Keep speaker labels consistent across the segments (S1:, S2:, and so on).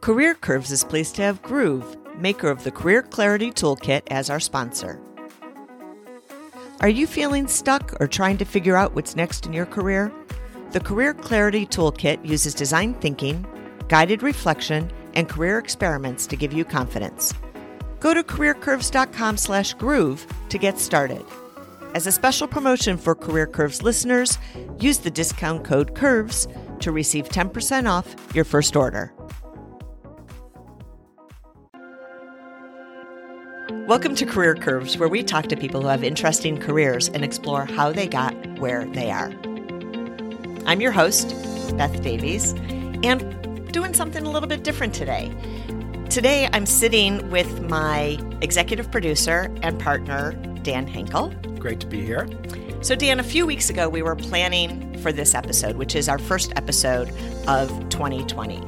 S1: Career Curves is pleased to have Groove, maker of the Career Clarity Toolkit, as our sponsor. Are you feeling stuck or trying to figure out what's next in your career? The Career Clarity Toolkit uses design thinking, guided reflection, and career experiments to give you confidence. Go to careercurves.com/groove to get started. As a special promotion for Career Curves listeners, use the discount code CURVES to receive 10% off your first order. Welcome to Career Curves, where we talk to people who have interesting careers and explore how they got where they are. I'm your host, Beth Davies, and doing something a little bit different today. Today, I'm sitting with my executive producer and partner, Dan Henkel.
S2: Great to be here.
S1: So, Dan, a few weeks ago, we were planning for this episode, which is our first episode of 2020.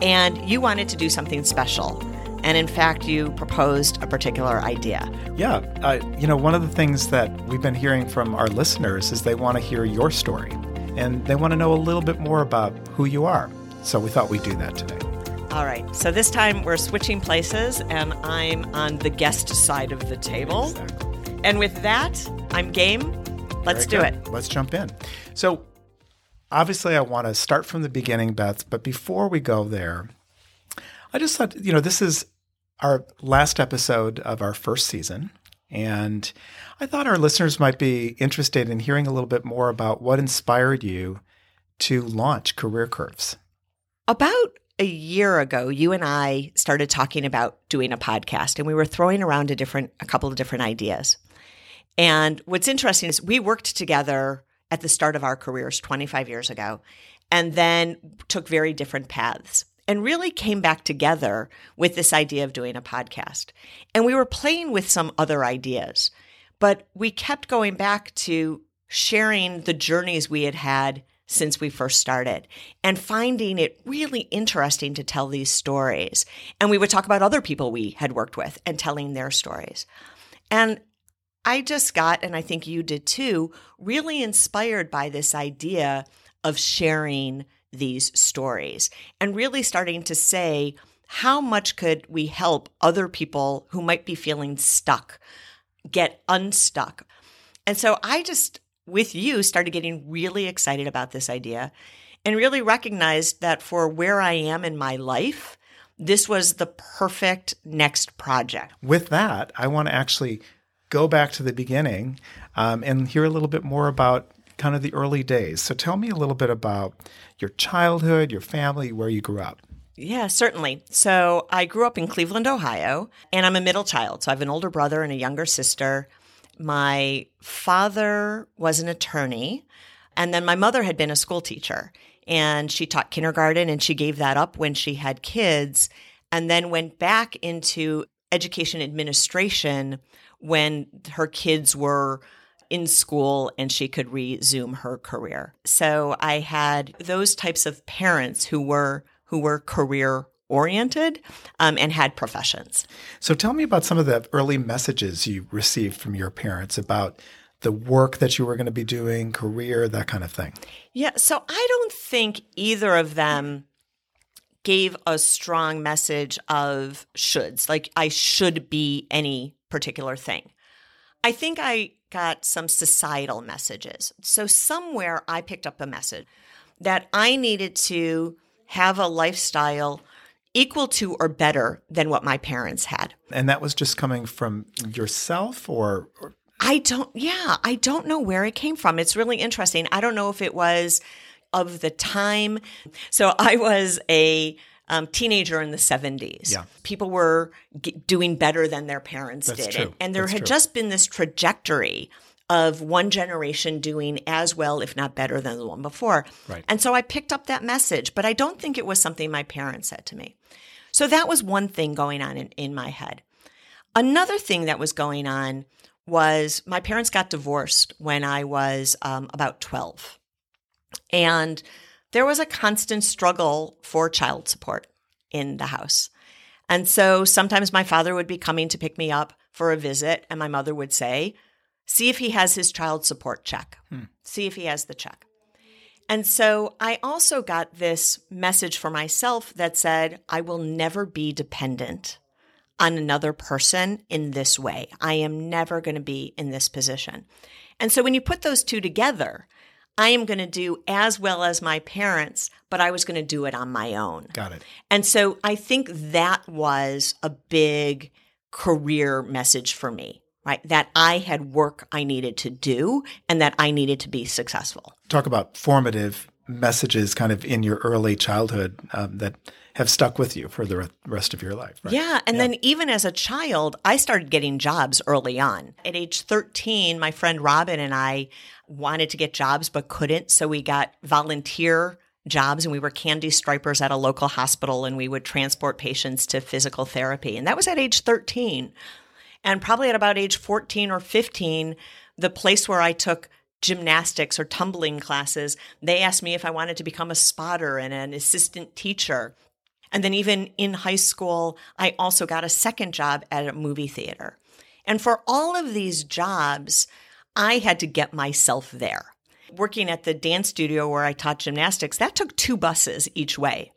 S1: And you wanted to do something special. And in fact, you proposed a particular idea.
S2: Yeah. Uh, you know, one of the things that we've been hearing from our listeners is they want to hear your story and they want to know a little bit more about who you are. So we thought we'd do that today.
S1: All right. So this time we're switching places and I'm on the guest side of the table.
S2: Exactly.
S1: And with that, I'm game. Let's do
S2: Very
S1: it.
S2: Let's jump in. So, obviously, I want to start from the beginning, Beth, but before we go there, I just thought, you know, this is our last episode of our first season. And I thought our listeners might be interested in hearing a little bit more about what inspired you to launch Career Curves.
S1: About a year ago, you and I started talking about doing a podcast and we were throwing around a different a couple of different ideas. And what's interesting is we worked together at the start of our careers 25 years ago and then took very different paths and really came back together with this idea of doing a podcast. And we were playing with some other ideas, but we kept going back to sharing the journeys we had had since we first started and finding it really interesting to tell these stories. And we would talk about other people we had worked with and telling their stories. And I just got, and I think you did too, really inspired by this idea of sharing these stories and really starting to say, how much could we help other people who might be feeling stuck get unstuck? And so I just, with you, started getting really excited about this idea and really recognized that for where I am in my life, this was the perfect next project.
S2: With that, I want to actually go back to the beginning um, and hear a little bit more about kind of the early days. So tell me a little bit about your childhood, your family, where you grew up.
S1: Yeah, certainly. So I grew up in Cleveland, Ohio, and I'm a middle child. So I have an older brother and a younger sister. My father was an attorney, and then my mother had been a school teacher. And she taught kindergarten, and she gave that up when she had kids, and then went back into education administration when her kids were in school and she could resume her career. So I had those types of parents who were who were career oriented um, and had professions.
S2: So tell me about some of the early messages you received from your parents about the work that you were going to be doing, career, that kind of thing.
S1: Yeah, so I don't think either of them gave a strong message of shoulds, like I should be any particular thing. I think I got some societal messages. So somewhere I picked up a message that I needed to have a lifestyle equal to or better than what my parents had.
S2: And that was just coming from yourself or, or
S1: I don't, yeah, I don't know where it came from. It's really interesting. I don't know if it was of the time. So I was a um, teenager in the 70s.
S2: Yeah.
S1: People were g- doing better than their parents
S2: That's
S1: did.
S2: true.
S1: And, and there
S2: That's
S1: had
S2: true.
S1: just been this trajectory of one generation doing as well, if not better, than the one before.
S2: Right.
S1: And so I picked up that message, but I don't think it was something my parents said to me. So that was one thing going on in, in my head. Another thing that was going on was my parents got divorced when I was um, about 12. And there was a constant struggle for child support in the house. And so sometimes my father would be coming to pick me up for a visit, and my mother would say, See if he has his child support check. Hmm. See if he has the check. And so I also got this message for myself that said, I will never be dependent on another person in this way. I am never going to be in this position. And so when you put those two together, I am going to do as well as my parents, but I was going to do it on my own.
S2: Got it.
S1: And so I think that was a big career message for me, right? That I had work I needed to do and that I needed to be successful.
S2: Talk about formative messages kind of in your early childhood um, that have stuck with you for the rest of your life. Right?
S1: Yeah. And yeah. then even as a child, I started getting jobs early on. At age 13, my friend Robin and I wanted to get jobs but couldn't. So we got volunteer jobs and we were candy stripers at a local hospital and we would transport patients to physical therapy. And that was at age 13. And probably at about age 14 or 15, the place where I took gymnastics or tumbling classes, they asked me if I wanted to become a spotter and an assistant teacher. And then even in high school, I also got a second job at a movie theater. And for all of these jobs, I had to get myself there. Working at the dance studio where I taught gymnastics, that took two buses each way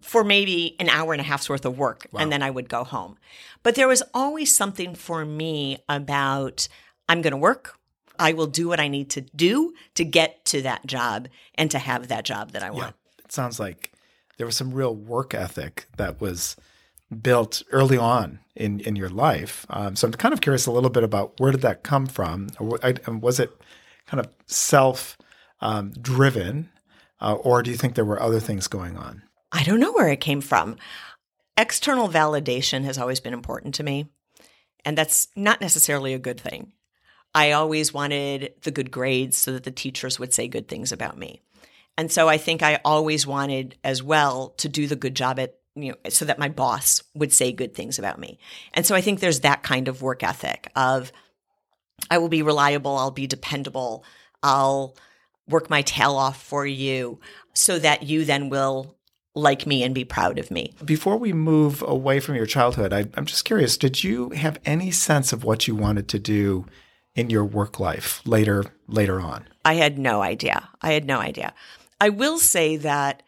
S1: for maybe an hour and a half's worth of work. Wow. And then I would go home. But there was always something for me about I'm going to work. I will do what I need to do to get to that job and to have that job that I want.
S2: Yeah, it sounds like there was some real work ethic that was built early on in, in your life. Um, so I'm kind of curious a little bit about where did that come from? Was it kind of self um, driven, uh, or do you think there were other things going on?
S1: I don't know where it came from. External validation has always been important to me, and that's not necessarily a good thing. I always wanted the good grades so that the teachers would say good things about me. And so I think I always wanted as well to do the good job at, you know, so that my boss would say good things about me. And so I think there's that kind of work ethic of I will be reliable, I'll be dependable, I'll work my tail off for you so that you then will like me and be proud of me.
S2: Before we move away from your childhood, I, am just curious did you have any sense of what you wanted to do in your work life later later on?
S1: I had no idea. I had no idea. I will say that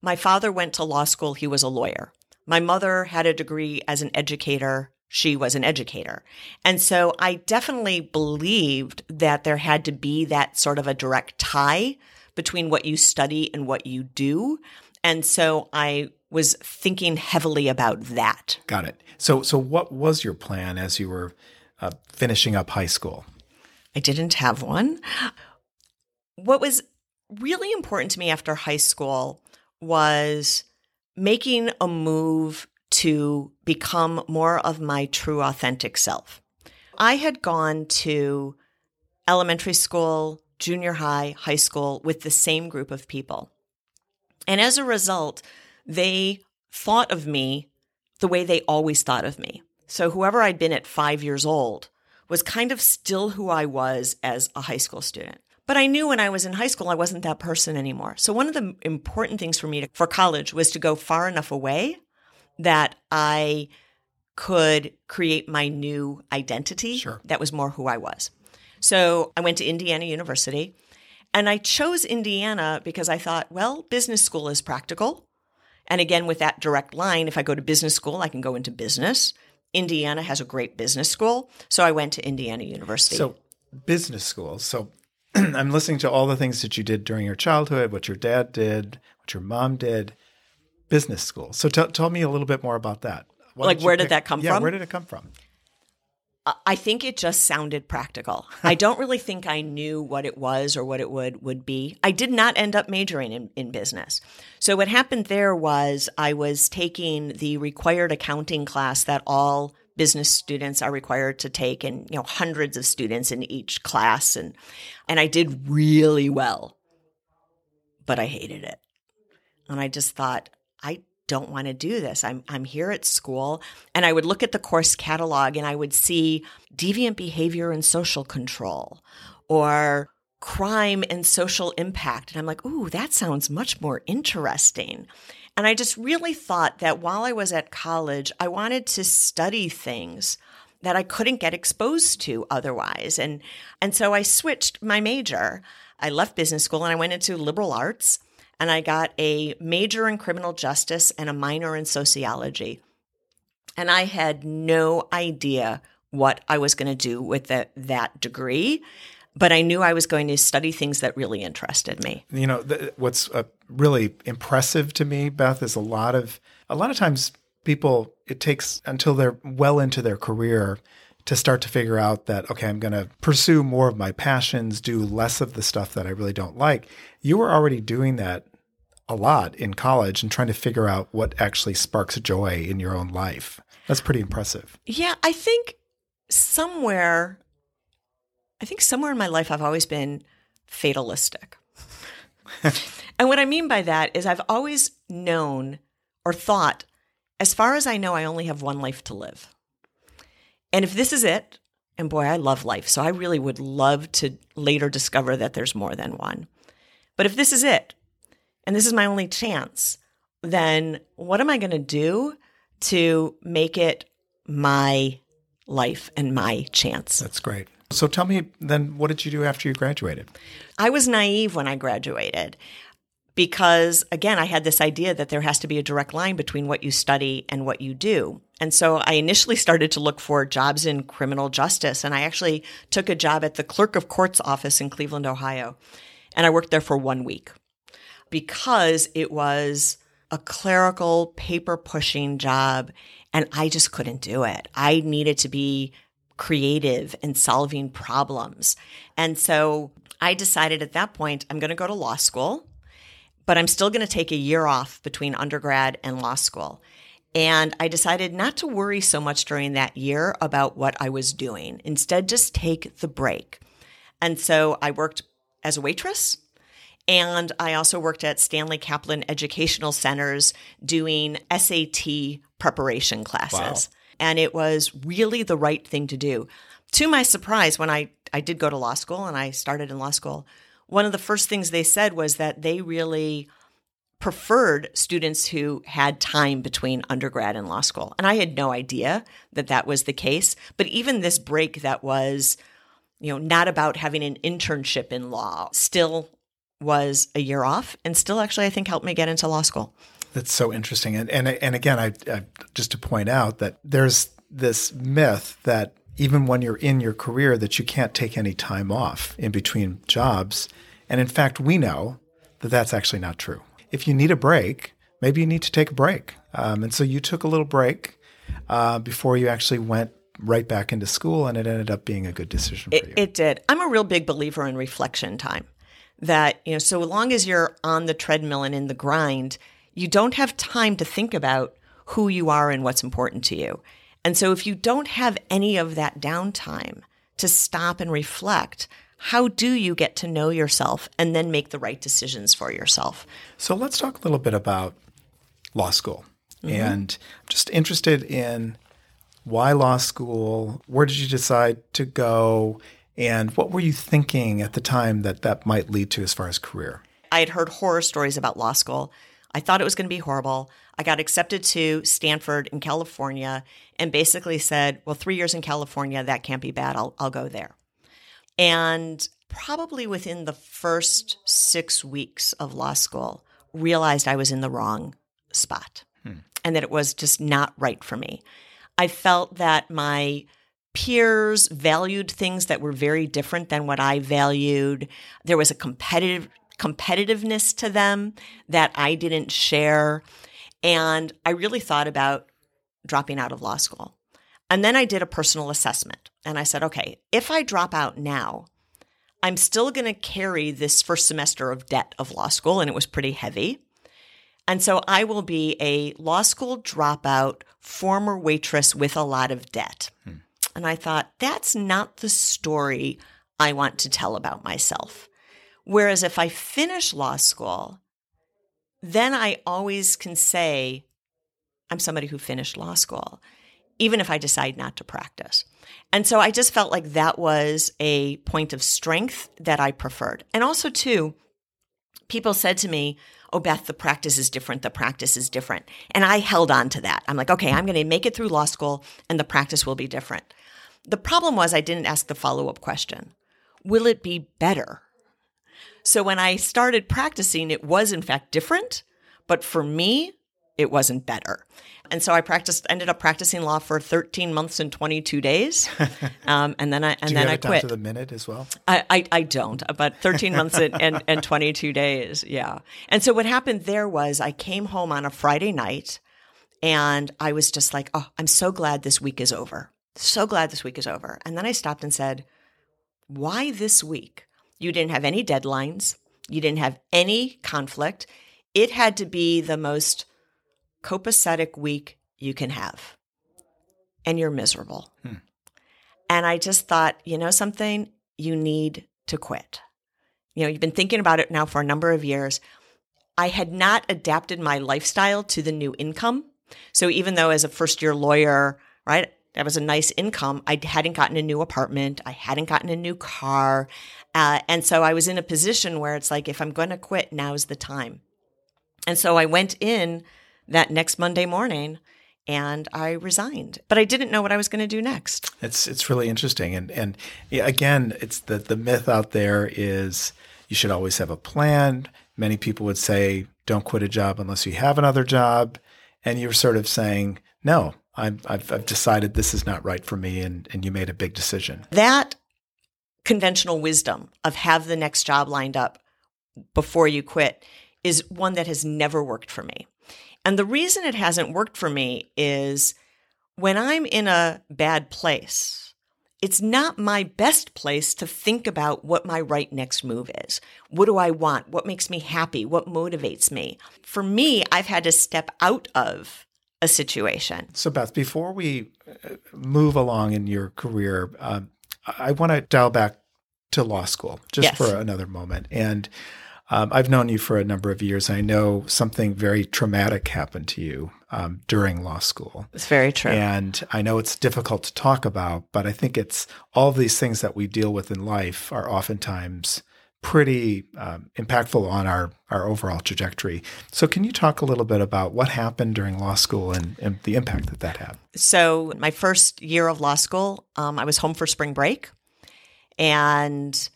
S1: my father went to law school, he was a lawyer. My mother had a degree as an educator, she was an educator. And so I definitely believed that there had to be that sort of a direct tie between what you study and what you do. And so I was thinking heavily about that.
S2: Got it. So so what was your plan as you were uh, finishing up high school?
S1: I didn't have one. What was really important to me after high school was making a move to become more of my true authentic self. I had gone to elementary school, junior high, high school with the same group of people. And as a result, they thought of me the way they always thought of me. So whoever I'd been at five years old was kind of still who I was as a high school student. But I knew when I was in high school, I wasn't that person anymore. So one of the important things for me to, for college was to go far enough away that I could create my new identity
S2: sure.
S1: that was more who I was. So I went to Indiana University and I chose Indiana because I thought, well, business school is practical. And again, with that direct line, if I go to business school, I can go into business. Indiana has a great business school. So I went to Indiana University.
S2: So, business school. So, I'm listening to all the things that you did during your childhood, what your dad did, what your mom did, business school. So, t- tell me a little bit more about that.
S1: Why like, did where pick, did that come
S2: yeah,
S1: from?
S2: where did it come from?
S1: I think it just sounded practical. I don't really think I knew what it was or what it would would be. I did not end up majoring in, in business. So what happened there was I was taking the required accounting class that all business students are required to take and you know hundreds of students in each class and and I did really well. But I hated it. And I just thought I don't want to do this. I'm I'm here at school and I would look at the course catalog and I would see deviant behavior and social control or crime and social impact and I'm like, "Ooh, that sounds much more interesting." And I just really thought that while I was at college, I wanted to study things that I couldn't get exposed to otherwise. And and so I switched my major. I left business school and I went into liberal arts and I got a major in criminal justice and a minor in sociology. And I had no idea what I was going to do with the, that degree, but I knew I was going to study things that really interested me.
S2: You know, th- what's uh, really impressive to me, Beth, is a lot of a lot of times people it takes until they're well into their career to start to figure out that okay i'm going to pursue more of my passions do less of the stuff that i really don't like. You were already doing that a lot in college and trying to figure out what actually sparks joy in your own life. That's pretty impressive.
S1: Yeah i think somewhere i think somewhere in my life i've always been fatalistic and what i mean by that is i've always known or thought as far as I know, I only have one life to live. And if this is it, and boy, I love life. So I really would love to later discover that there's more than one. But if this is it, and this is my only chance, then what am I going to do to make it my life and my chance?
S2: That's great. So tell me then, what did you do after you graduated?
S1: I was naive when I graduated because again, I had this idea that there has to be a direct line between what you study and what you do. And so I initially started to look for jobs in criminal justice. And I actually took a job at the clerk of court's office in Cleveland, Ohio. And I worked there for one week because it was a clerical paper pushing job. And I just couldn't do it. I needed to be creative and solving problems. And so I decided at that point, I'm going to go to law school but I'm still going to take a year off between undergrad and law school. And I decided not to worry so much during that year about what I was doing. Instead, just take the break. And so I worked as a waitress. And I also worked at Stanley Kaplan Educational Centers doing SAT preparation classes. Wow. And it was really the right thing to do. To my surprise, when I, I did go to law school and I started in law school, one of the first things they said was that they really preferred students who had time between undergrad and law school. And I had no idea that that was the case. But even this break that was, you know, not about having an internship in law still was a year off and still actually, I think, helped me get into law school.
S2: That's so interesting. And, and, and again, I, I just to point out that there's this myth that even when you're in your career that you can't take any time off in between jobs. And in fact, we know that that's actually not true. If you need a break, maybe you need to take a break. Um, and so you took a little break uh, before you actually went right back into school, and it ended up being a good decision for
S1: it,
S2: you.
S1: It did. I'm a real big believer in reflection time. That, you know, so long as you're on the treadmill and in the grind, you don't have time to think about who you are and what's important to you. And so if you don't have any of that downtime to stop and reflect, how do you get to know yourself and then make the right decisions for yourself?
S2: So let's talk a little bit about law school. Mm-hmm. And I'm just interested in why law school? Where did you decide to go? And what were you thinking at the time that that might lead to as far as career?
S1: I had heard horror stories about law school. I thought it was going to be horrible. I got accepted to Stanford in California and basically said, well, three years in California, that can't be bad. I'll, I'll go there. And probably within the first six weeks of law school, realized I was in the wrong spot hmm. and that it was just not right for me. I felt that my peers valued things that were very different than what I valued. There was a competitive competitiveness to them that I didn't share. And I really thought about dropping out of law school. And then I did a personal assessment and I said, okay, if I drop out now, I'm still going to carry this first semester of debt of law school, and it was pretty heavy. And so I will be a law school dropout, former waitress with a lot of debt. Hmm. And I thought, that's not the story I want to tell about myself. Whereas if I finish law school, then I always can say, I'm somebody who finished law school, even if I decide not to practice. And so I just felt like that was a point of strength that I preferred. And also, too, people said to me, Oh, Beth, the practice is different. The practice is different. And I held on to that. I'm like, okay, I'm going to make it through law school and the practice will be different. The problem was I didn't ask the follow up question Will it be better? So when I started practicing, it was in fact different, but for me, it wasn't better. And so I practiced, ended up practicing law for 13 months and 22 days. Um, and then I, and
S2: Do you
S1: then I quit.
S2: to the minute as well?
S1: I, I, I don't, but 13 months and, and, and 22 days. Yeah. And so what happened there was I came home on a Friday night and I was just like, oh, I'm so glad this week is over. So glad this week is over. And then I stopped and said, why this week? You didn't have any deadlines. You didn't have any conflict. It had to be the most copacetic week you can have. And you're miserable.
S2: Hmm.
S1: And I just thought, you know something? You need to quit. You know, you've been thinking about it now for a number of years. I had not adapted my lifestyle to the new income. So even though as a first year lawyer, right, that was a nice income, I hadn't gotten a new apartment, I hadn't gotten a new car. Uh, and so I was in a position where it's like, if I'm going to quit, now's the time. And so I went in that next Monday morning and I resigned. But I didn't know what I was going to do next.
S2: It's it's really interesting, and and again, it's the the myth out there is you should always have a plan. Many people would say don't quit a job unless you have another job, and you're sort of saying no. I've I've, I've decided this is not right for me, and and you made a big decision.
S1: That conventional wisdom of have the next job lined up before you quit is one that has never worked for me. And the reason it hasn't worked for me is when I'm in a bad place, it's not my best place to think about what my right next move is. What do I want? What makes me happy? What motivates me? For me, I've had to step out of a situation.
S2: So, Beth, before we uh, move along in your career, um, I want to dial back to law school just
S1: Yes.
S2: for another moment. And um, I've known you for a number of years. I know something very traumatic happened to you um, during law school.
S1: It's very true.
S2: And I know it's difficult to talk about, but I think it's all these things that we deal with in life are oftentimes pretty um, impactful on our, our overall trajectory. So, can you talk a little bit about what happened during law school and, and the impact that that had?
S1: So, my first year of law school, um, I was home for spring break, and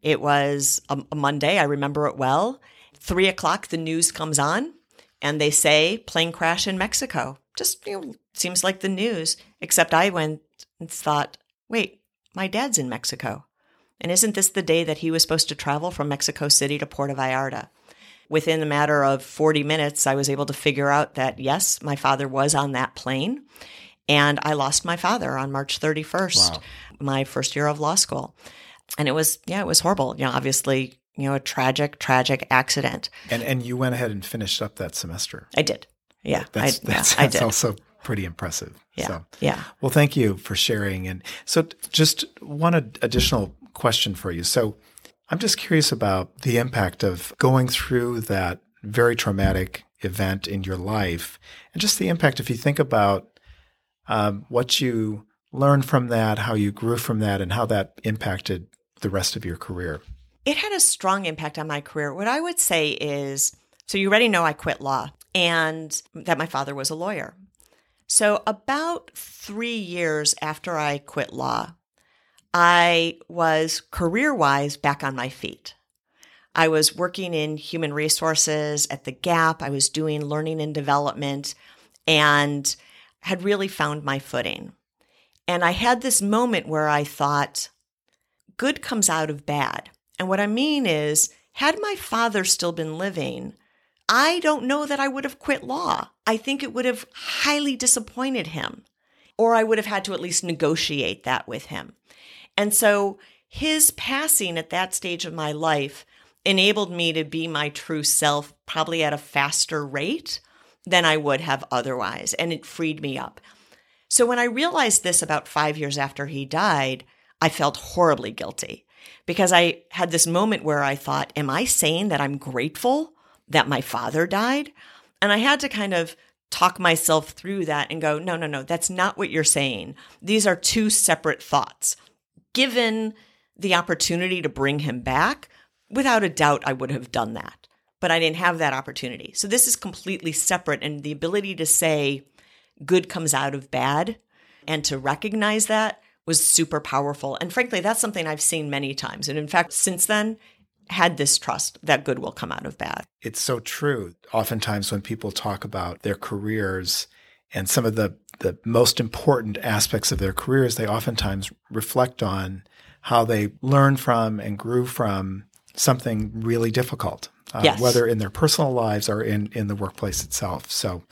S1: it was a, a Monday. I remember it well. Three o'clock, the news comes on, and they say plane crash in Mexico. Just you know, seems like the news. Except I went and thought, wait, my dad's in Mexico, and isn't this the day that he was supposed to travel from Mexico City to Puerto Vallarta? Within a matter of 40 minutes, I was able to figure out that yes, my father was on that plane. And I lost my father on March 31st,
S2: Wow.
S1: my first year of law school. And it was, yeah, it was horrible. You know, obviously, you know, a tragic, tragic accident.
S2: And and you went ahead and finished up that semester.
S1: I did. Yeah.
S2: That's
S1: I, yeah,
S2: that's,
S1: I
S2: that's also pretty impressive.
S1: yeah.
S2: So,
S1: Yeah.
S2: well, thank you for sharing. And so, just one ad- additional question for you. So, I'm just curious about the impact of going through that very traumatic event in your life, and just the impact if you think about um, what you learned from that, how you grew from that, and how that impacted the rest of your career.
S1: It had a strong impact on my career. What I would say is so you already know I quit law and that my father was a lawyer. So, about three years after I quit law, I was career wise back on my feet. I was working in human resources at the Gap. I was doing learning and development and had really found my footing. And I had this moment where I thought, good comes out of bad. And what I mean is, had my father still been living, I don't know that I would have quit law. I think it would have highly disappointed him, or I would have had to at least negotiate that with him. And so his passing at that stage of my life enabled me to be my true self probably at a faster rate than I would have otherwise. And it freed me up. So when I realized this about five years after he died, I felt horribly guilty because I had this moment where I thought, Am I saying that I'm grateful that my father died? And I had to kind of talk myself through that and go, No, no, no, that's not what you're saying. These are two separate thoughts. Given the opportunity to bring him back, without a doubt, I would have done that. But I didn't have that opportunity. So this is completely separate. And the ability to say good comes out of bad and to recognize that was super powerful. And frankly, that's something I've seen many times. And in fact, since then, had this trust that good will come out of bad.
S2: It's so true. Oftentimes, when people talk about their careers and some of the, the most important aspects of their careers, they oftentimes reflect on how they learned from and grew from something really difficult, uh,
S1: yes.
S2: whether in their personal lives or in, in the workplace itself. So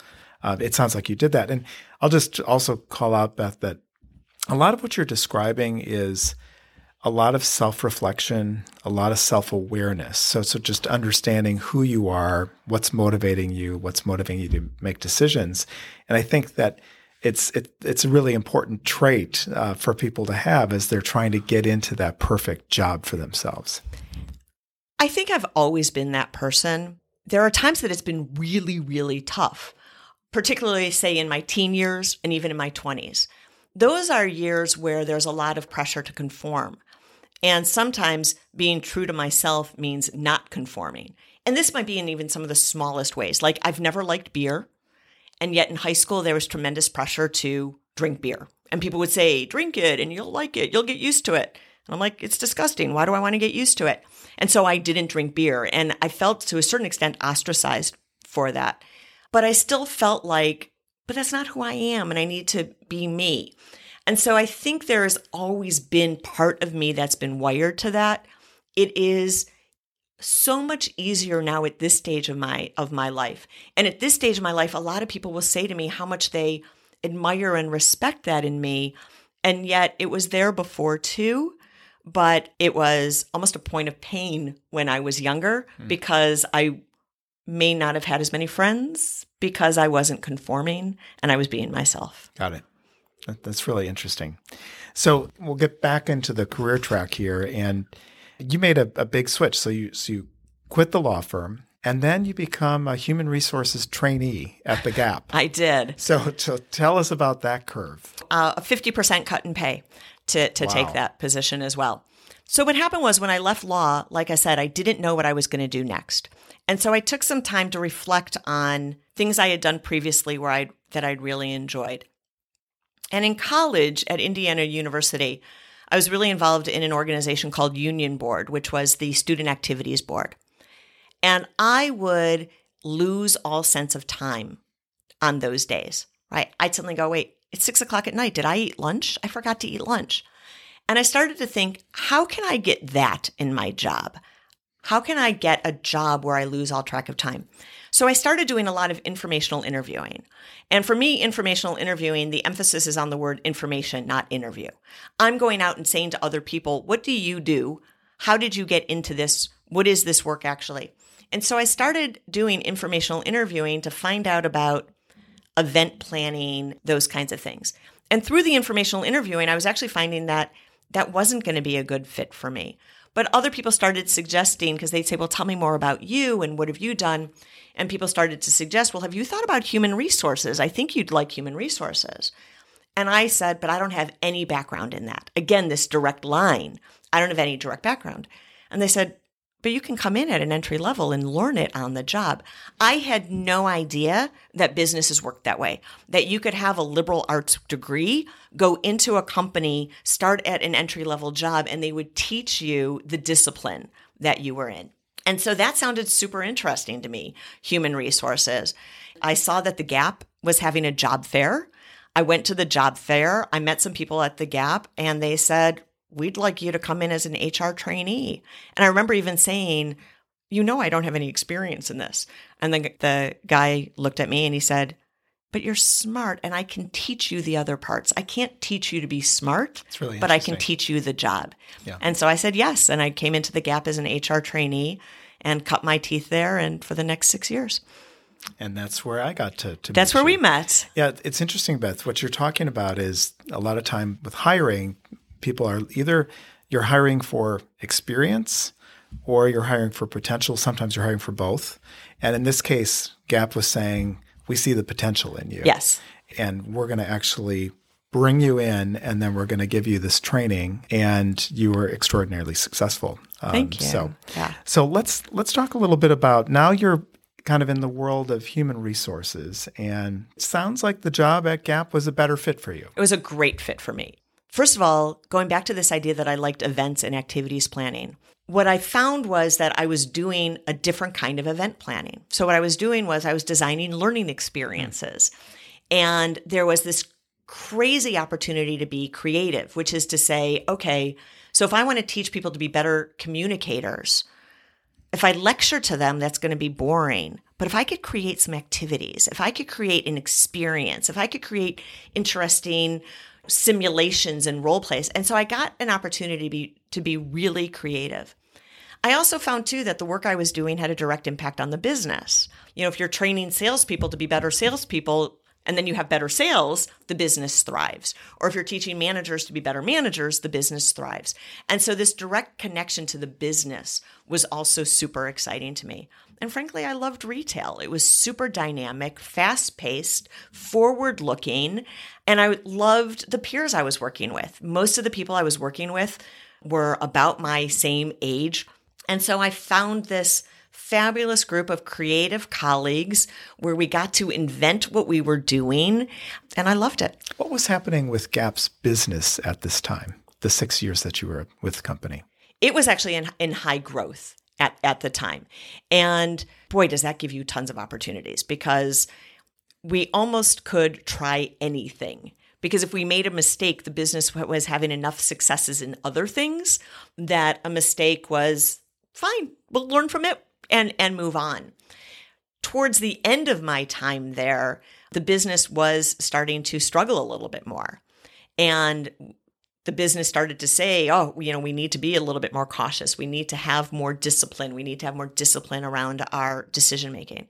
S2: uh, it sounds like you did that. And I'll just also call out, Beth, that a lot of what you're describing is a lot of self reflection, a lot of self awareness. So, so just understanding who you are, what's motivating you, what's motivating you to make decisions. And I think that it's it, it's a really important trait uh, for people to have as they're trying to get into that perfect job for themselves.
S1: I think I've always been that person. There are times that it's been really, really tough, particularly, say, in my teen years and even in my 20s. Those are years where there's a lot of pressure to conform. And sometimes being true to myself means not conforming. And this might be in even some of the smallest ways. Like, I've never liked beer. And yet in high school, there was tremendous pressure to drink beer. And people would say, drink it and you'll like it. You'll get used to it. And I'm like, it's disgusting. Why do I want to get used to it? And so I didn't drink beer. And I felt to a certain extent ostracized for that. But I still felt like, but that's not who I am. And I need to be me. And so I think there has always been part of me that's been wired to that. It is so much easier now at this stage of my of my life. And at this stage of my life, a lot of people will say to me how much they admire and respect that in me. And yet it was there before too, but it was almost a point of pain when I was younger mm. because I may not have had as many friends because I wasn't conforming and I was being myself.
S2: Got it. That's really interesting. So we'll get back into the career track here, and you made a, a big switch. So you so you quit the law firm, and then you become a human resources trainee at the Gap.
S1: I did.
S2: So, so tell us about that curve.
S1: Uh, a fifty percent cut in pay to to wow. take that position as well. So what happened was when I left law, like I said, I didn't know what I was going to do next. And so I took some time to reflect on things I had done previously where I that I'd really enjoyed. And in college at Indiana University, I was really involved in an organization called Union Board, which was the Student Activities Board. And I would lose all sense of time on those days, right? I'd suddenly go, wait, it's six o'clock at night. Did I eat lunch? I forgot to eat lunch. And I started to think, how can I get that in my job? How can I get a job where I lose all track of time? So I started doing a lot of informational interviewing. And for me, informational interviewing, the emphasis is on the word information, not interview. I'm going out and saying to other people, what do you do? How did you get into this? What is this work actually? And so I started doing informational interviewing to find out about event planning, those kinds of things. And through the informational interviewing, I was actually finding that that wasn't going to be a good fit for me. But other people started suggesting, because they'd say, Well, tell me more about you and what have you done? And people started to suggest, Well, have you thought about human resources? I think you'd like human resources. And I said, But I don't have any background in that. Again, this direct line. I don't have any direct background. And they said, but you can come in at an entry level and learn it on the job. I had no idea that businesses worked that way, that you could have a liberal arts degree, go into a company, start at an entry level job, and they would teach you the discipline that you were in. And so that sounded super interesting to me, human resources. I saw that the Gap was having a job fair. I went to the job fair. I met some people at the Gap and they said, we'd like you to come in as an HR trainee. And I remember even saying, you know, I don't have any experience in this. And then the guy looked at me and he said, but you're smart and I can teach you the other parts. I can't teach you to be smart,
S2: really
S1: but I can teach you the job. Yeah. And so I said yes. And I came into the Gap as an HR trainee and cut my teeth there and for the next six years.
S2: And that's where I got to. to
S1: that's where
S2: you.
S1: we met.
S2: Yeah, it's interesting, Beth. What you're talking about is a lot of time with hiring, people are either you're hiring for experience or you're hiring for potential. Sometimes you're hiring for both. And in this case, Gap was saying, we see the potential in you.
S1: Yes.
S2: And we're going to actually bring you in and then we're going to give you this training and you were extraordinarily successful.
S1: Um, Thank you.
S2: So,
S1: yeah.
S2: so let's let's talk a little bit about now you're kind of in the world of human resources and sounds like the job at Gap was a better fit for you.
S1: It was a great fit for me First of all, going back to this idea that I liked events and activities planning, what I found was that I was doing a different kind of event planning. So, what I was doing was I was designing learning experiences. And there was this crazy opportunity to be creative, which is to say, okay, so if I want to teach people to be better communicators, if I lecture to them, that's going to be boring. But if I could create some activities, if I could create an experience, if I could create interesting simulations and role plays. And so I got an opportunity to be, to be really creative. I also found too that the work I was doing had a direct impact on the business. You know, if you're training salespeople to be better salespeople, and then you have better sales, the business thrives. Or if you're teaching managers to be better managers, the business thrives. And so this direct connection to the business was also super exciting to me. And frankly, I loved retail. It was super dynamic, fast paced, forward looking. And I loved the peers I was working with. Most of the people I was working with were about my same age. And so I found this fabulous group of creative colleagues where we got to invent what we were doing. And I loved it.
S2: What was happening with Gap's business at this time, the six years that you were with the company?
S1: It was actually in, in high growth at, at the time. And boy, does that give you tons of opportunities because we almost could try anything. Because if we made a mistake, the business was having enough successes in other things that a mistake was fine. We'll learn from it and, and move on. Towards the end of my time there, the business was starting to struggle a little bit more. And the business started to say, oh, you know, we need to be a little bit more cautious. We need to have more discipline. We need to have more discipline around our decision making.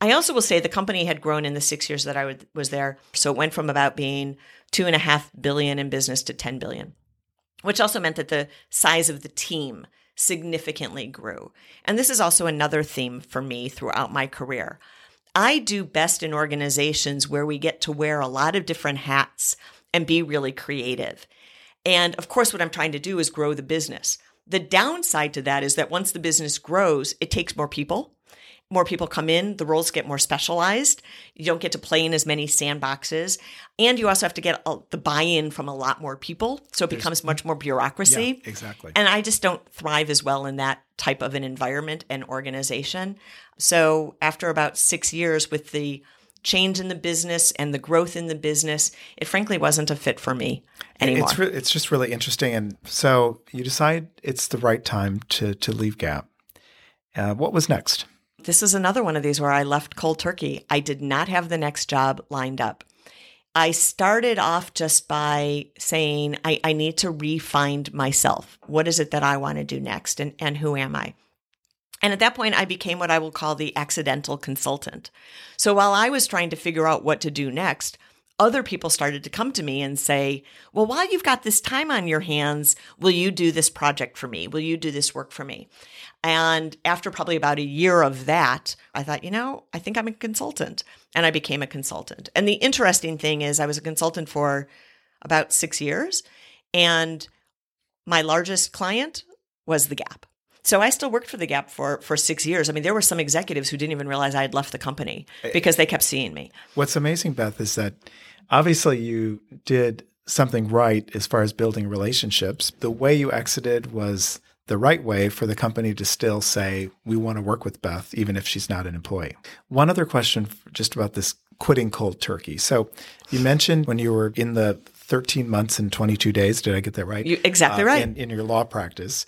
S1: I also will say the company had grown in the six years that I was there. So it went from about being two and a half billion in business to 10 billion, which also meant that the size of the team significantly grew. And this is also another theme for me throughout my career. I do best in organizations where we get to wear a lot of different hats and be really creative. And of course, what I'm trying to do is grow the business. The downside to that is that once the business grows, it takes more people. More people come in, the roles get more specialized. You don't get to play in as many sandboxes. And you also have to get a, the buy in from a lot more people. So it There's, becomes much more bureaucracy.
S2: Yeah, exactly.
S1: And I just don't thrive as well in that type of an environment and organization. So after about six years with the change in the business and the growth in the business, it frankly wasn't a fit for me anymore.
S2: It's, re- it's just really interesting. And so you decide it's the right time to, to leave Gap. Uh, what was next?
S1: This is another one of these where I left cold turkey. I did not have the next job lined up. I started off just by saying, I, I need to refine myself. What is it that I want to do next? And, and who am I? And at that point, I became what I will call the accidental consultant. So while I was trying to figure out what to do next, other people started to come to me and say, Well, while you've got this time on your hands, will you do this project for me? Will you do this work for me? And after probably about a year of that, I thought, you know, I think I'm a consultant. And I became a consultant. And the interesting thing is, I was a consultant for about six years. And my largest client was The Gap. So I still worked for the Gap for for six years. I mean, there were some executives who didn't even realize I had left the company eh, because they kept seeing me.
S2: What's amazing, Beth, is that obviously you did something right as far as building relationships. The way you exited was the right way for the company to still say, we want to work with Beth, even if she's not an employee. One other question just about this quitting cold turkey. So you mentioned when you were in the 13 months and 22 days, did I get that right?
S1: You, exactly uh, right.
S2: In, in, your law practice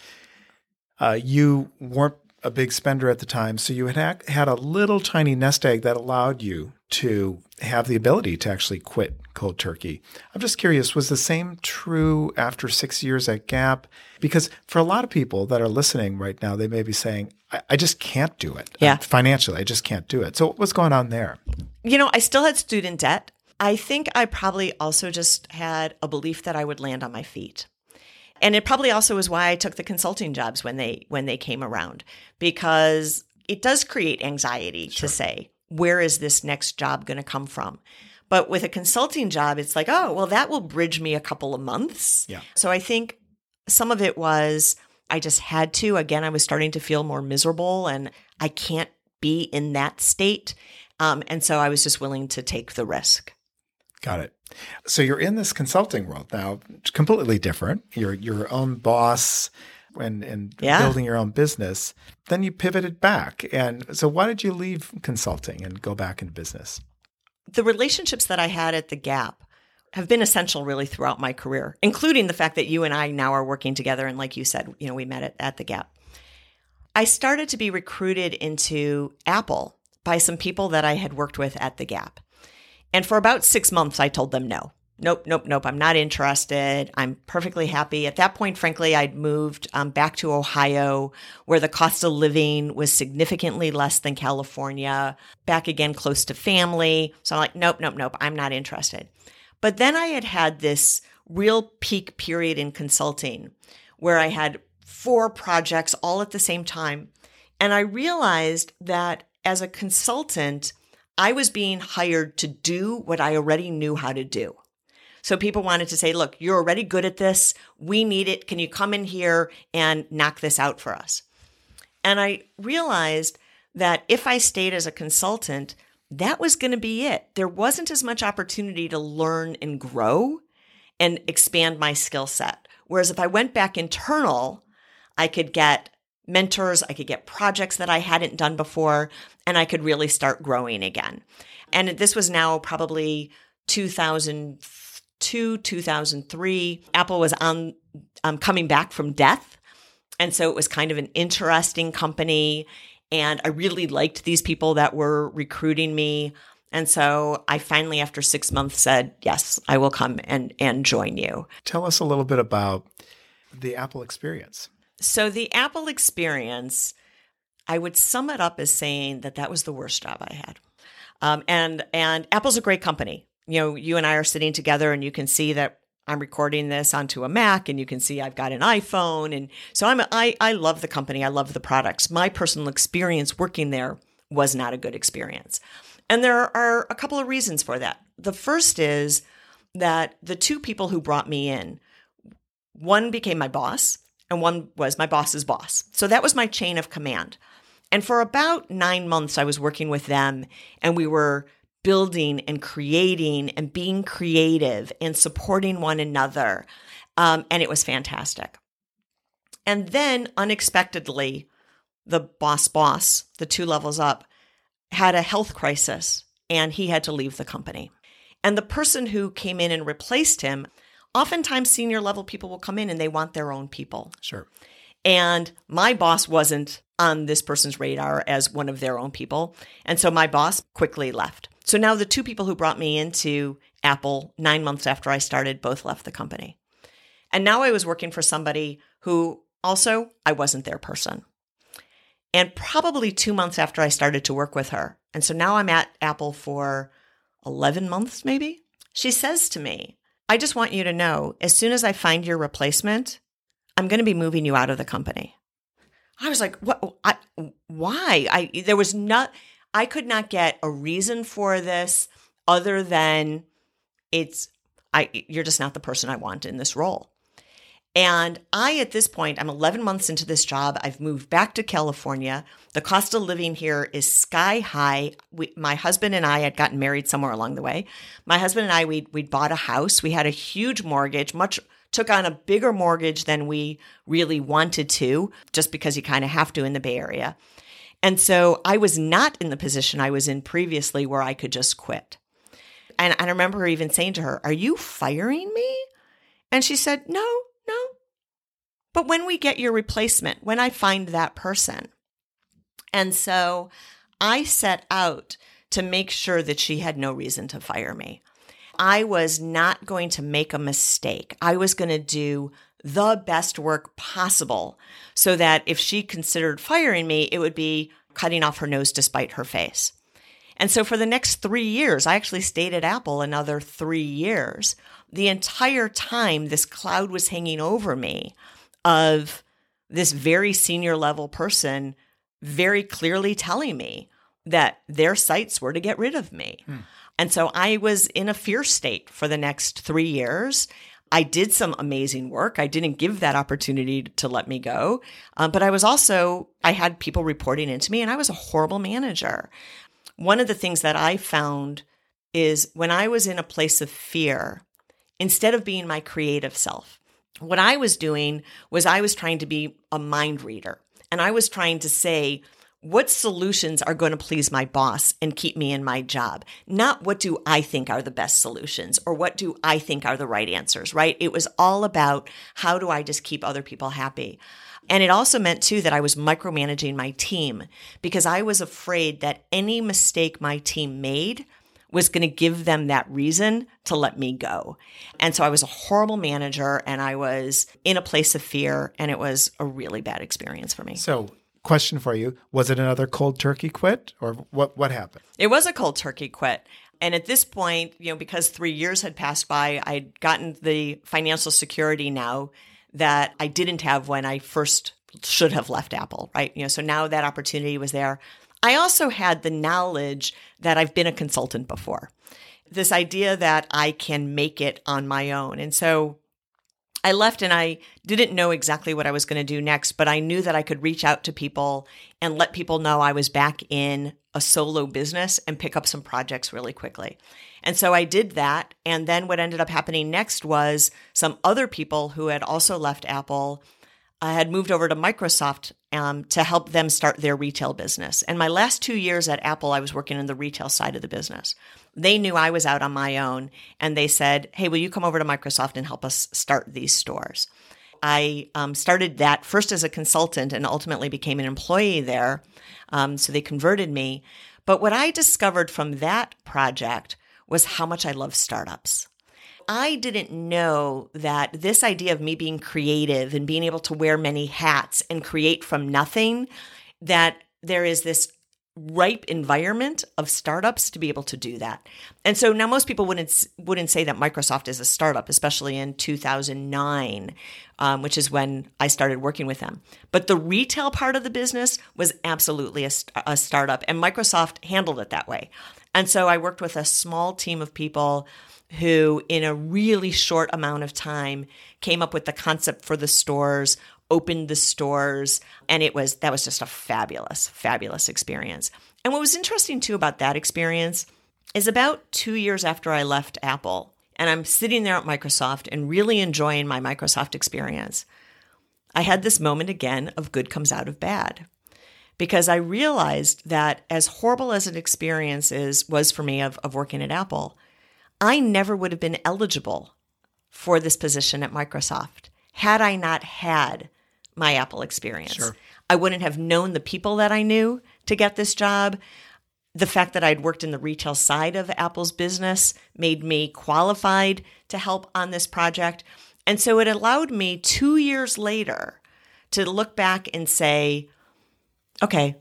S2: uh, you weren't a big spender at the time, so you had had a little tiny nest egg that allowed you to have the ability to actually quit cold turkey. I'm just curious, was the same true after six years at Gap? Because for a lot of people that are listening right now, they may be saying, I, I just can't do it.
S1: Yeah.
S2: financially, I just can't do it. So what's going on there?
S1: You know, I still had student debt. I think I probably also just had a belief that I would land on my feet. And it probably also is why I took the consulting jobs when they when they came around because it does create anxiety sure. to say where is this next job going to come from? But with a consulting job it's like, oh, well that will bridge me a couple of months.
S2: Yeah.
S1: So I think some of it was I just had to again I was starting to feel more miserable and I can't be in that state. Um, and so I was just willing to take the risk.
S2: Got it. So you're in this consulting world now, completely different. You're your own boss and, and
S1: Yeah.
S2: building your own business. Then you pivoted back. And so why did you leave consulting and go back into business?
S1: the relationships that I had at the Gap have been essential really throughout my career, including the fact that you and I now are working together. And like you said, you know, we met at, at the Gap. I started to be recruited into Apple by some people that I had worked with at the Gap. And for about six months, I told them no. Nope, nope, nope. I'm not interested. I'm perfectly happy. At that point, frankly, I'd moved um, back to Ohio, where the cost of living was significantly less than California, back again close to family. So I'm like, nope, nope, nope. I'm not interested. But then I had had this real peak period in consulting where I had four projects all at the same time. And I realized that as a consultant, I was being hired to do what I already knew how to do. So people wanted to say, look, you're already good at this. We need it. Can you come in here and knock this out for us? And I realized that if I stayed as a consultant, that was going to be it. There wasn't as much opportunity to learn and grow and expand my skill set. Whereas if I went back internal, I could get mentors, I could get projects that I hadn't done before, and I could really start growing again. And this was now probably 2002, 2003. Apple was on um, coming back from death. And so it was kind of an interesting company. And I really liked these people that were recruiting me. And so I finally, after six months, said, Yes, I will come and, and join you.
S2: Tell us a little bit about the Apple experience.
S1: So the Apple experience, I would sum it up as saying that that was the worst job I had. Um, and and Apple's a great company. You know, you and I are sitting together, and you can see that I'm recording this onto a Mac, and you can see I've got an iPhone, and so I'm I I love the company. I love the products. My personal experience working there was not a good experience, and there are a couple of reasons for that. The first is that the two people who brought me in, one became my boss, and one was my boss's boss. So that was my chain of command. And for about nine months, I was working with them, and we were building and creating and being creative and supporting one another. Um, and it was fantastic. And then unexpectedly, the boss boss, the two levels up, had a health crisis and he had to leave the company. And the person who came in and replaced him, oftentimes senior level people will come in and they want their own people.
S2: Sure.
S1: And my boss wasn't on this person's radar as one of their own people. And so my boss quickly left. So now the two people who brought me into Apple nine months after I started both left the company. And now I was working for somebody who also I wasn't their person. And probably two months after I started to work with her. And so now I'm at Apple for 11 months, maybe. She says to me, I just want you to know as soon as I find your replacement, I'm going to be moving you out of the company. I was like, what? I, why? I there was not. I could not get a reason for this other than it's. I you're just not the person I want in this role. And I, at this point, I'm 11 months into this job. I've moved back to California. The cost of living here is sky high. We, my husband and I had gotten married somewhere along the way. My husband and I, we we'd bought a house. We had a huge mortgage, much took on a bigger mortgage than we really wanted to, just because you kind of have to in the Bay Area. And so I was not in the position I was in previously where I could just quit. And, I remember her even saying to her, Are you firing me? And she said, No, no. But when we get your replacement, when I find that person. And so I set out to make sure that she had no reason to fire me. I was not going to make a mistake. I was going to do the best work possible so that if she considered firing me, it would be cutting off her nose despite her face. And so for the next three years, I actually stayed at Apple another three years. The entire time, this cloud was hanging over me of this very senior level person very clearly telling me that their sights were to get rid of me. Hmm. And so I was in a fear state for the next three years. I did some amazing work. I didn't give that opportunity to let me go. Um, but I was also, I had people reporting into me and I was a horrible manager. One of the things that I found is when I was in a place of fear, instead of being my creative self, what I was doing was I was trying to be a mind reader. And I was trying to say, what solutions are going to please my boss and keep me in my job? Not what do I think are the best solutions or what do I think are the right answers, right? It was all about how do I just keep other people happy? And it also meant too that I was micromanaging my team because I was afraid that any mistake my team made was going to give them that reason to let me go. And so I was a horrible manager and I was in a place of fear and it was a really bad experience for me.
S2: So, question for you, was it another cold turkey quit or what what happened?
S1: It was a cold turkey quit. And at this point, you know, because 3 years had passed by, I'd gotten the financial security now that I didn't have when I first should have left Apple, right? You know, so now that opportunity was there. I also had the knowledge that I've been a consultant before. This idea that I can make it on my own. And so I left and I didn't know exactly what I was going to do next, but I knew that I could reach out to people and let people know I was back in a solo business and pick up some projects really quickly. And so I did that. And then what ended up happening next was some other people who had also left Apple I had moved over to Microsoft um, to help them start their retail business. And my last two years at Apple, I was working in the retail side of the business. They knew I was out on my own and they said, Hey, will you come over to Microsoft and help us start these stores? I um, started that first as a consultant and ultimately became an employee there. Um, so they converted me. But what I discovered from that project was how much I love startups. I didn't know that this idea of me being creative and being able to wear many hats and create from nothing, that there is this ripe environment of startups to be able to do that. And so now most people wouldn't wouldn't say that Microsoft is a startup, especially in 2009, um, which is when I started working with them. But the retail part of the business was absolutely a, a startup, and Microsoft handled it that way. And so I worked with a small team of people who, in a really short amount of time, came up with the concept for the stores, opened the stores, and it was that was just a fabulous, fabulous experience. And what was interesting too about that experience is about two years after I left Apple, and I'm sitting there at Microsoft and really enjoying my Microsoft experience. I had this moment again of good comes out of bad because I realized that as horrible as an experience is was for me of, of working at Apple, I never would have been eligible for this position at Microsoft had I not had my Apple experience. Sure. I wouldn't have known the people that I knew to get this job. The fact that I'd worked in the retail side of Apple's business made me qualified to help on this project. And so it allowed me two years later to look back and say, okay,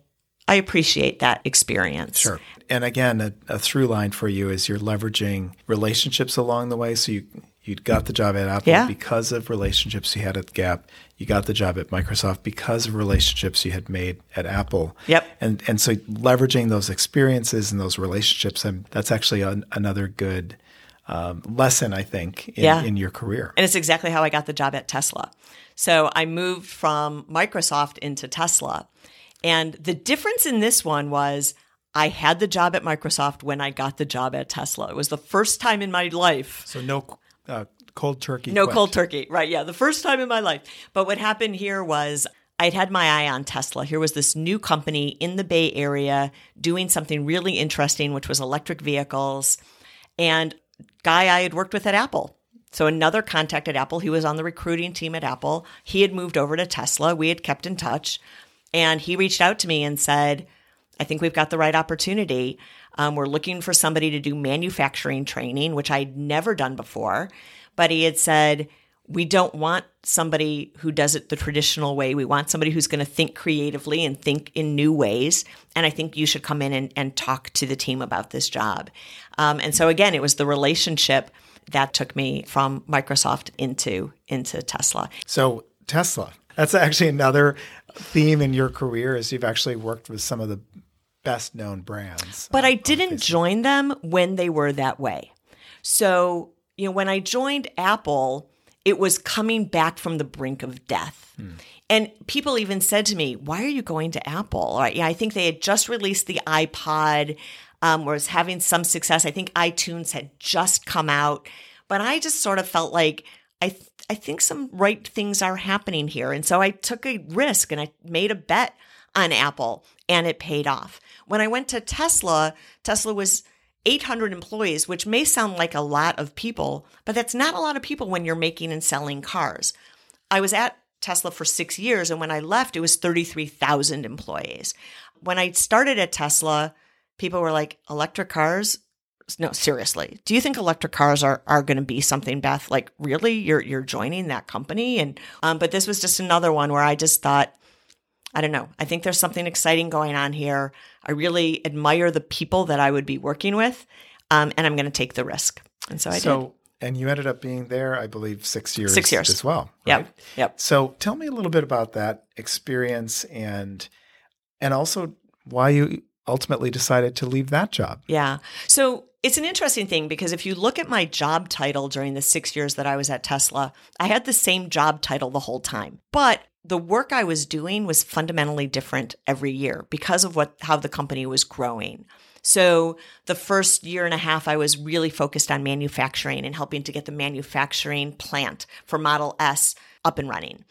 S1: I appreciate that experience.
S2: Sure. And again, a, a, through line for you is you're leveraging relationships along the way. So you you got the job at Apple yeah. because of relationships you had at Gap. You got the job at Microsoft because of relationships you had made at Apple.
S1: Yep.
S2: And and so leveraging those experiences and those relationships, and that's actually an, another good um, lesson, I think, in, yeah. in your career.
S1: And it's exactly how I got the job at Tesla. So I moved from Microsoft into Tesla. And the difference in this one was I had the job at Microsoft when I got the job at Tesla. It was the first time in my life.
S2: So no uh, cold turkey.
S1: No quit. cold turkey. Right. Yeah. The first time in my life. But what happened here was I'd had my eye on Tesla. Here was this new company in the Bay Area doing something really interesting, which was electric vehicles. And guy I had worked with at Apple. So another contact at Apple, he was on the recruiting team at Apple. He had moved over to Tesla. We had kept in touch. And he reached out to me and said, I think we've got the right opportunity. Um, we're looking for somebody to do manufacturing training, which I'd never done before. But he had said, we don't want somebody who does it the traditional way. We want somebody who's going to think creatively and think in new ways. And I think you should come in and, and talk to the team about this job. Um, and so again, it was the relationship that took me from Microsoft into into Tesla.
S2: So Tesla, that's actually another theme in your career is you've actually worked with some of the best known brands.
S1: But I didn't join them when they were that way. So, you know, when I joined Apple, it was coming back from the brink of death. Hmm. And people even said to me, Why are you going to Apple? Right? Yeah, I think they had just released the iPod. um, was having some success. I think iTunes had just come out, but I just sort of felt like I th- I think some right things are happening here, and so I took a risk and I made a bet on Apple, and it paid off. When I went to Tesla, Tesla was 800 employees, which may sound like a lot of people, but that's not a lot of people when you're making and selling cars. I was at Tesla for six years, and when I left, it was 33,000 employees. When I started at Tesla, people were like, electric cars? No, seriously. Do you think electric cars are, are going to be something, Beth? Like, really? You're you're joining that company? And um, but this was just another one where I just thought, I don't know. I think there's something exciting going on here. I really admire the people that I would be working with, um, and I'm going to take the risk. And so I did
S2: so,
S1: did.
S2: And you ended up being there, I believe, six years.
S1: Six years
S2: as well.
S1: Yep. Yep.
S2: So tell me a little bit about that experience and and also why you ultimately decided to leave that job.
S1: Yeah. So it's an interesting thing because if you look at my job title during the six years that I was at Tesla, I had the same job title the whole time. But the work I was doing was fundamentally different every year because of what how the company was growing. So the first year and a half, I was really focused on manufacturing and helping to get the manufacturing plant for Model S up and running.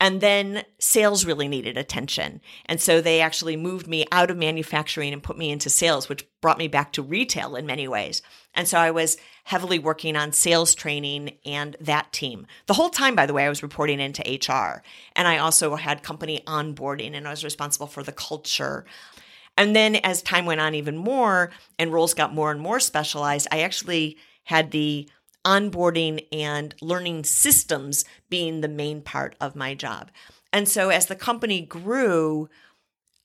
S1: And then sales really needed attention. And so they actually moved me out of manufacturing and put me into sales, which brought me back to retail in many ways. And so I was heavily working on sales training and that team. The whole time, by the way, I was reporting into HR. And I also had company onboarding and I was responsible for the culture. And then as time went on even more and roles got more and more specialized, I actually had the onboarding and learning systems being the main part of my job. And so as the company grew,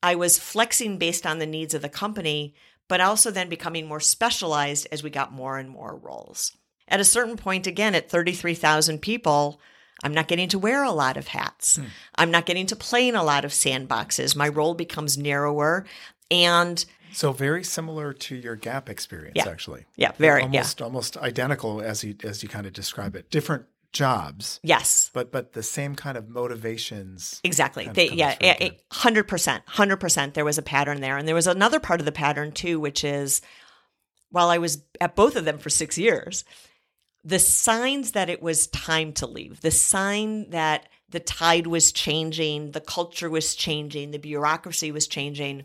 S1: I was flexing based on the needs of the company, but also then becoming more specialized as we got more and more roles. At a certain point, again, at 33,000 people, I'm not getting to wear a lot of hats. Hmm. I'm not getting to play in a lot of sandboxes. My role becomes narrower. And
S2: so very similar to your gap experience,
S1: yeah.
S2: actually.
S1: Yeah, very
S2: almost
S1: yeah.
S2: almost identical as you as you kind of describe it. Different jobs.
S1: Yes.
S2: But but the same kind of motivations.
S1: Exactly. They, yeah, hundred percent, hundred percent. There was a pattern there, and there was another part of the pattern too, which is while I was at both of them for six years, the signs that it was time to leave, the sign that the tide was changing, the culture was changing, the bureaucracy was changing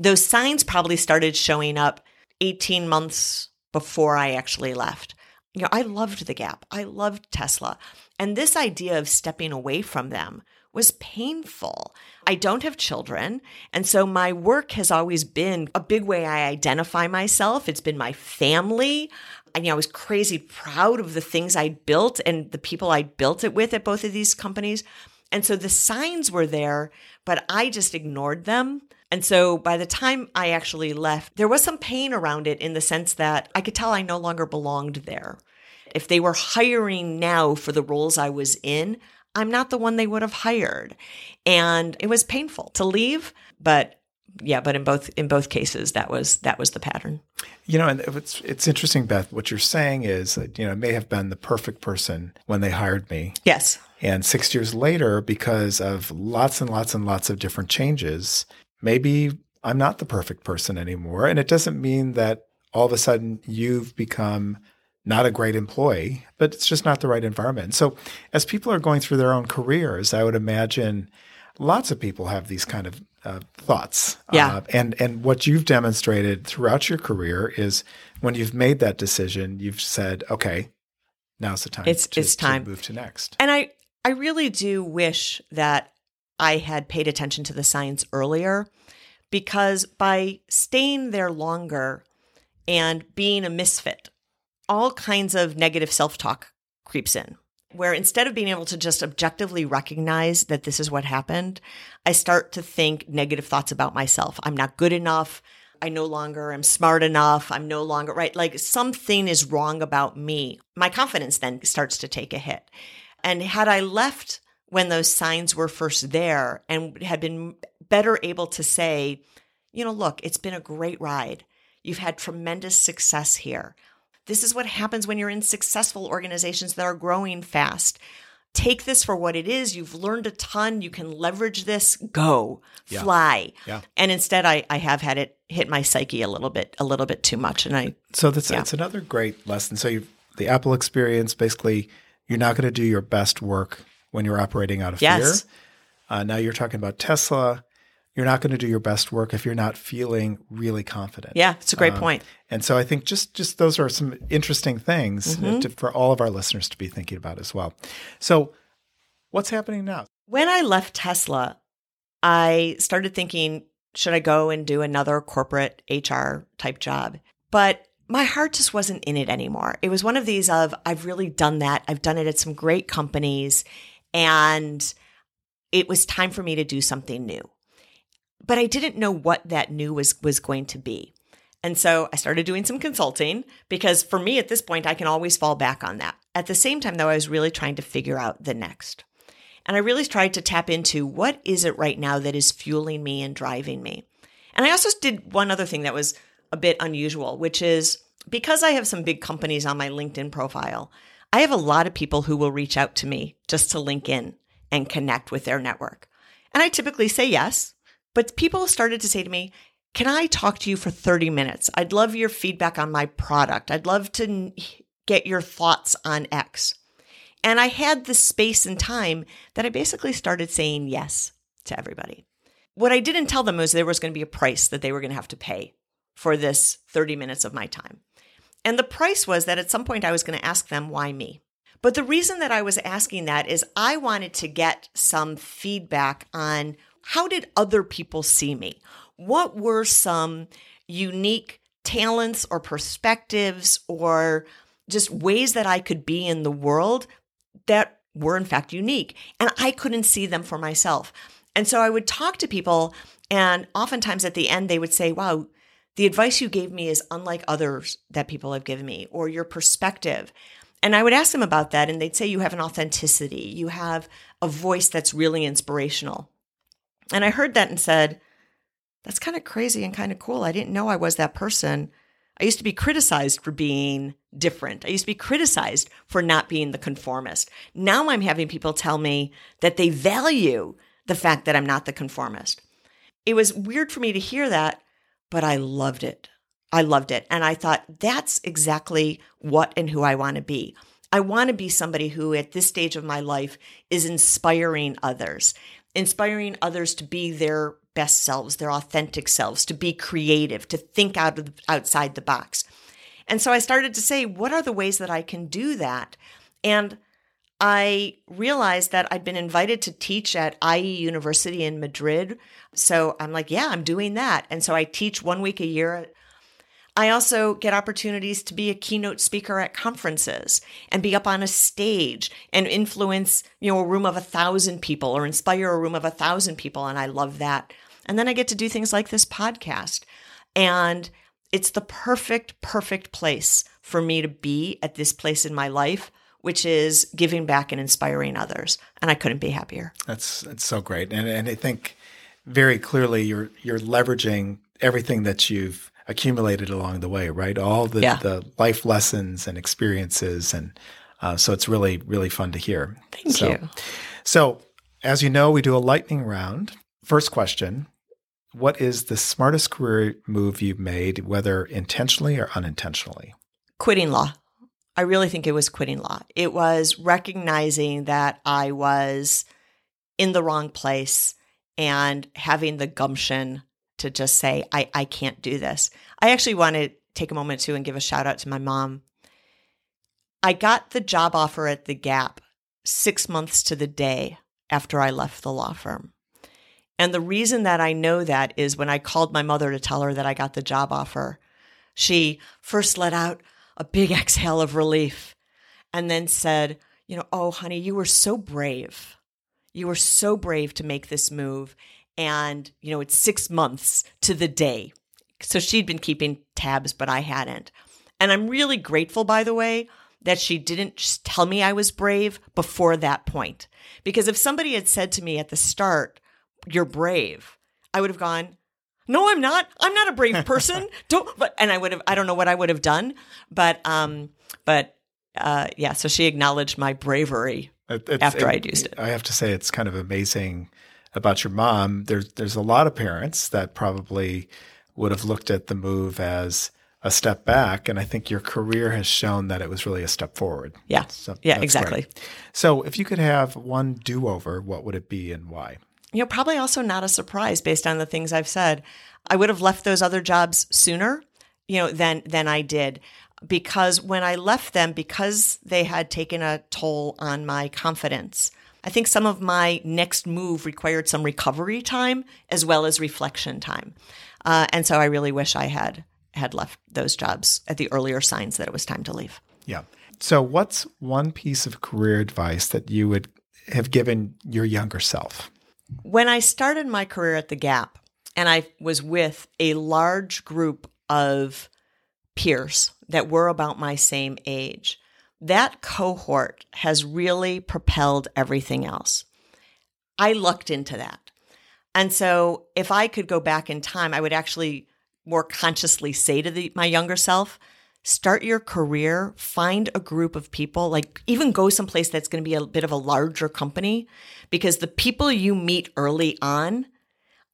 S1: those signs probably started showing up 18 months before I actually left. You know, I loved the Gap. I loved Tesla. And this idea of stepping away from them was painful. I don't have children. And so my work has always been a big way I identify myself. It's been my family. I, know, I was crazy proud of the things I built and the people I built it with at both of these companies. And so the signs were there, but I just ignored them and so by the time I actually left, there was some pain around it in the sense that I could tell I no longer belonged there. If they were hiring now for the roles I was in, I'm not the one they would have hired. And it was painful to leave, but yeah, but in both in both cases that was that was the pattern.
S2: You know, and it's it's interesting, Beth. What you're saying is, that, you know, it may have been the perfect person when they hired me.
S1: Yes.
S2: And six years later, because of lots and lots and lots of different changes, maybe I'm not the perfect person anymore. And it doesn't mean that all of a sudden you've become not a great employee, but it's just not the right environment. So, as people are going through their own careers, I would imagine lots of people have these kind of uh, thoughts.
S1: Yeah.
S2: Uh, and and what you've demonstrated throughout your career is when you've made that decision, you've said, okay, now's the time.
S1: It's
S2: to,
S1: it's time
S2: to move to next.
S1: And I I really do wish that I had paid attention to the science earlier because by staying there longer and being a misfit, all kinds of negative self talk creeps in. Where instead of being able to just objectively recognize that this is what happened, I start to think negative thoughts about myself. I'm not good enough. I no longer am smart enough. I'm no longer right. Like something is wrong about me. My confidence then starts to take a hit. And had I left when those signs were first there and had been better able to say, you know, look, it's been a great ride. You've had tremendous success here. This is what happens when you're in successful organizations that are growing fast. take this for what it is. You've learned a ton. You can leverage this. Go
S2: Yeah.
S1: fly.
S2: Yeah.
S1: And instead, I, I have had it hit my psyche a little bit, a little bit too much. And I,
S2: So that's
S1: Yeah.
S2: it's another great lesson. So you the Apple experience basically you're not going to do your best work when you're operating out of
S1: Yes.
S2: fear. Uh, now you're talking about Tesla. You're not going to do your best work if you're not feeling really confident.
S1: yeah, it's a great
S2: Um,
S1: point.
S2: And so I think just just those are some interesting things
S1: Mm-hmm.
S2: to, for all of our listeners to be thinking about as well. So what's happening now?
S1: When I left Tesla, I started thinking, should I go and do another corporate HR type job? But my heart just wasn't in it anymore. It was one of these of I've really done that. I've done it at some great companies and it was time for me to do something new. But I didn't know what that new was was going to be. And so I started doing some consulting because for me at this point I can always fall back on that. At the same time though I was really trying to figure out the next. And I really tried to tap into what is it right now that is fueling me and driving me. And I also did one other thing that was a bit unusual, which is because I have some big companies on my LinkedIn profile, I have a lot of people who will reach out to me just to link in and connect with their network. And I typically say yes, but people started to say to me, Can I talk to you for 30 minutes? I'd love your feedback on my product. I'd love to get your thoughts on X. And I had the space and time that I basically started saying yes to everybody. What I didn't tell them was there was going to be a price that they were going to have to pay for this 30 minutes of my time. And the price was that at some point I was going to ask them, why me? But the reason that I was asking that is I wanted to get some feedback on how did other people see me? What were some unique talents or perspectives or just ways that I could be in the world that were in fact unique? And I couldn't see them for myself. And so I would talk to people, and oftentimes at the end, they would say, Wow, the advice you gave me is unlike others that people have given me, or your perspective. And I would ask them about that, and they'd say, You have an authenticity, you have a voice that's really inspirational. And I heard that and said, That's kind of crazy and kind of cool. I didn't know I was that person. I used to be criticized for being different. I used to be criticized for not being the conformist. Now I'm having people tell me that they value the fact that I'm not the conformist. It was weird for me to hear that, but I loved it. I loved it. And I thought, that's exactly what and who I want to be. I want to be somebody who, at this stage of my life, is inspiring others, inspiring others to be their best selves, their authentic selves, to be creative, to think out of outside the box. And so I started to say, what are the ways that I can do that? And I realized that I'd been invited to teach at IE University in Madrid. So I'm like, yeah, I'm doing that. And so I teach one week a year. I also get opportunities to be a keynote speaker at conferences and be up on a stage and influence, you know, a room of a thousand people or inspire a room of a thousand people. And I love that. And then I get to do things like this podcast. And it's the perfect, perfect place for me to be at this place in my life, which is giving back and inspiring others. And I couldn't be happier.
S2: That's that's so great, and and I think very clearly you're you're leveraging everything that you've accumulated along the way, right? All the
S1: Yeah.
S2: the life lessons and experiences, and uh, so it's really really fun to hear.
S1: Thank
S2: so,
S1: you.
S2: So, as you know, we do a lightning round. First question: What is the smartest career move you've made, whether intentionally or unintentionally?
S1: Quitting law. I really think it was quitting law. It was recognizing that I was in the wrong place and having the gumption to just say, I, I can't do this. I actually want to take a moment too and give a shout out to my mom. I got the job offer at the Gap six months to the day after I left the law firm. And the reason that I know that is when I called my mother to tell her that I got the job offer, she first let out a big exhale of relief and then said, You know, oh, honey, you were so brave. You were so brave to make this move. And, you know, it's six months to the day. So she'd been keeping tabs, but I hadn't. And I'm really grateful, by the way, that she didn't just tell me I was brave before that point. Because if somebody had said to me at the start, You're brave, I would have gone, no, I'm not. I'm not a brave person. don't. But and I would have. I don't know what I would have done. But um. But uh. Yeah. So she acknowledged my bravery
S2: It's-
S1: after
S2: it-
S1: I'd used it.
S2: I have to say, it's kind of amazing about your mom. There's there's a lot of parents that probably would have looked at the move as a step back, and I think your career has shown that it was really a step forward.
S1: Yeah.
S2: So
S1: Yeah, exactly.
S2: great. So, if you could have one do over, what would it be and why?
S1: You know, probably also not a surprise based on the things I've said. I would have left those other jobs sooner, you know, than than I did because when I left them because they had taken a toll on my confidence. I think some of my next move required some recovery time as well as reflection time. Uh, and so I really wish I had had left those jobs at the earlier signs that it was time to leave.
S2: Yeah. So, what's one piece of career advice that you would have given your younger self?
S1: When I started my career at the Gap and I was with a large group of peers that were about my same age, that cohort has really propelled everything else. I lucked into that. And so if I could go back in time, I would actually more consciously say to the, my younger self, start your career, find a group of people, like even go someplace that's going to be a bit of a larger company because the people you meet early on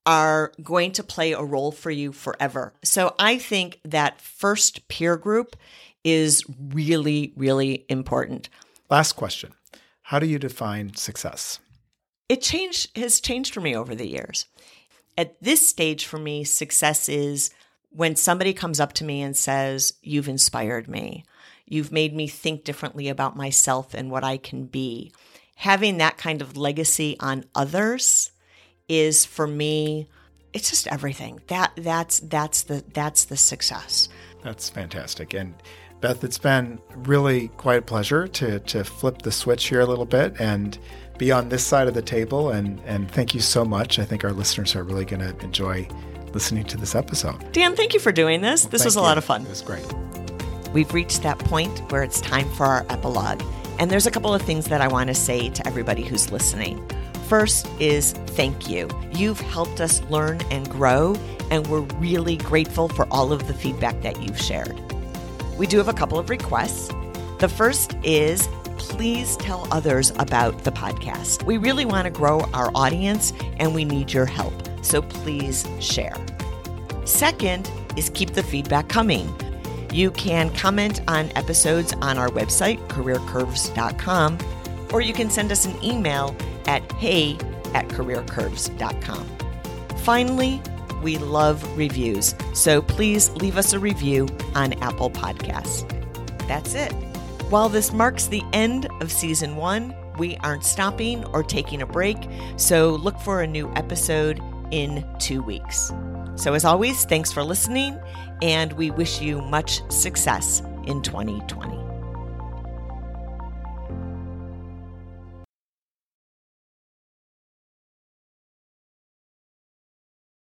S1: are going to play a role for you forever. So I think that first peer group is really, really important.
S2: Last question How do you define success?
S1: It changed has changed for me over the years. At this stage for me, success is when somebody comes up to me and says, You've inspired me. You've made me think differently about myself and what I can be. Having that kind of legacy on others is for me, it's just everything. That that's that's the that's the success.
S2: That's fantastic. And Beth, it's been really quite a pleasure to to flip the switch here a little bit and be on this side of the table. And and thank you so much. I think our listeners are really going to enjoy listening to this episode.
S1: Dan, thank you for doing this. this was a
S2: you.
S1: lot of fun.
S2: It was great.
S1: We've reached that point where it's time for our epilogue. And there's a couple of things that I want to say to everybody who's listening. First is thank you. You've helped us learn and grow, and we're really grateful for all of the feedback that you've shared. We do have a couple of requests. The first is please tell others about the podcast. We really want to grow our audience, and we need your help. So please share. Second is keep the feedback coming. You can comment on episodes on our website, careercurves.com, or you can send us an email at hey at careercurves.com. Finally, we love reviews, so please leave us a review on Apple Podcasts. That's it. While this marks the end of season one, we aren't stopping or taking a break, so look for a new episode in two weeks. So, as always, thanks for listening, and we wish you much success in 2020.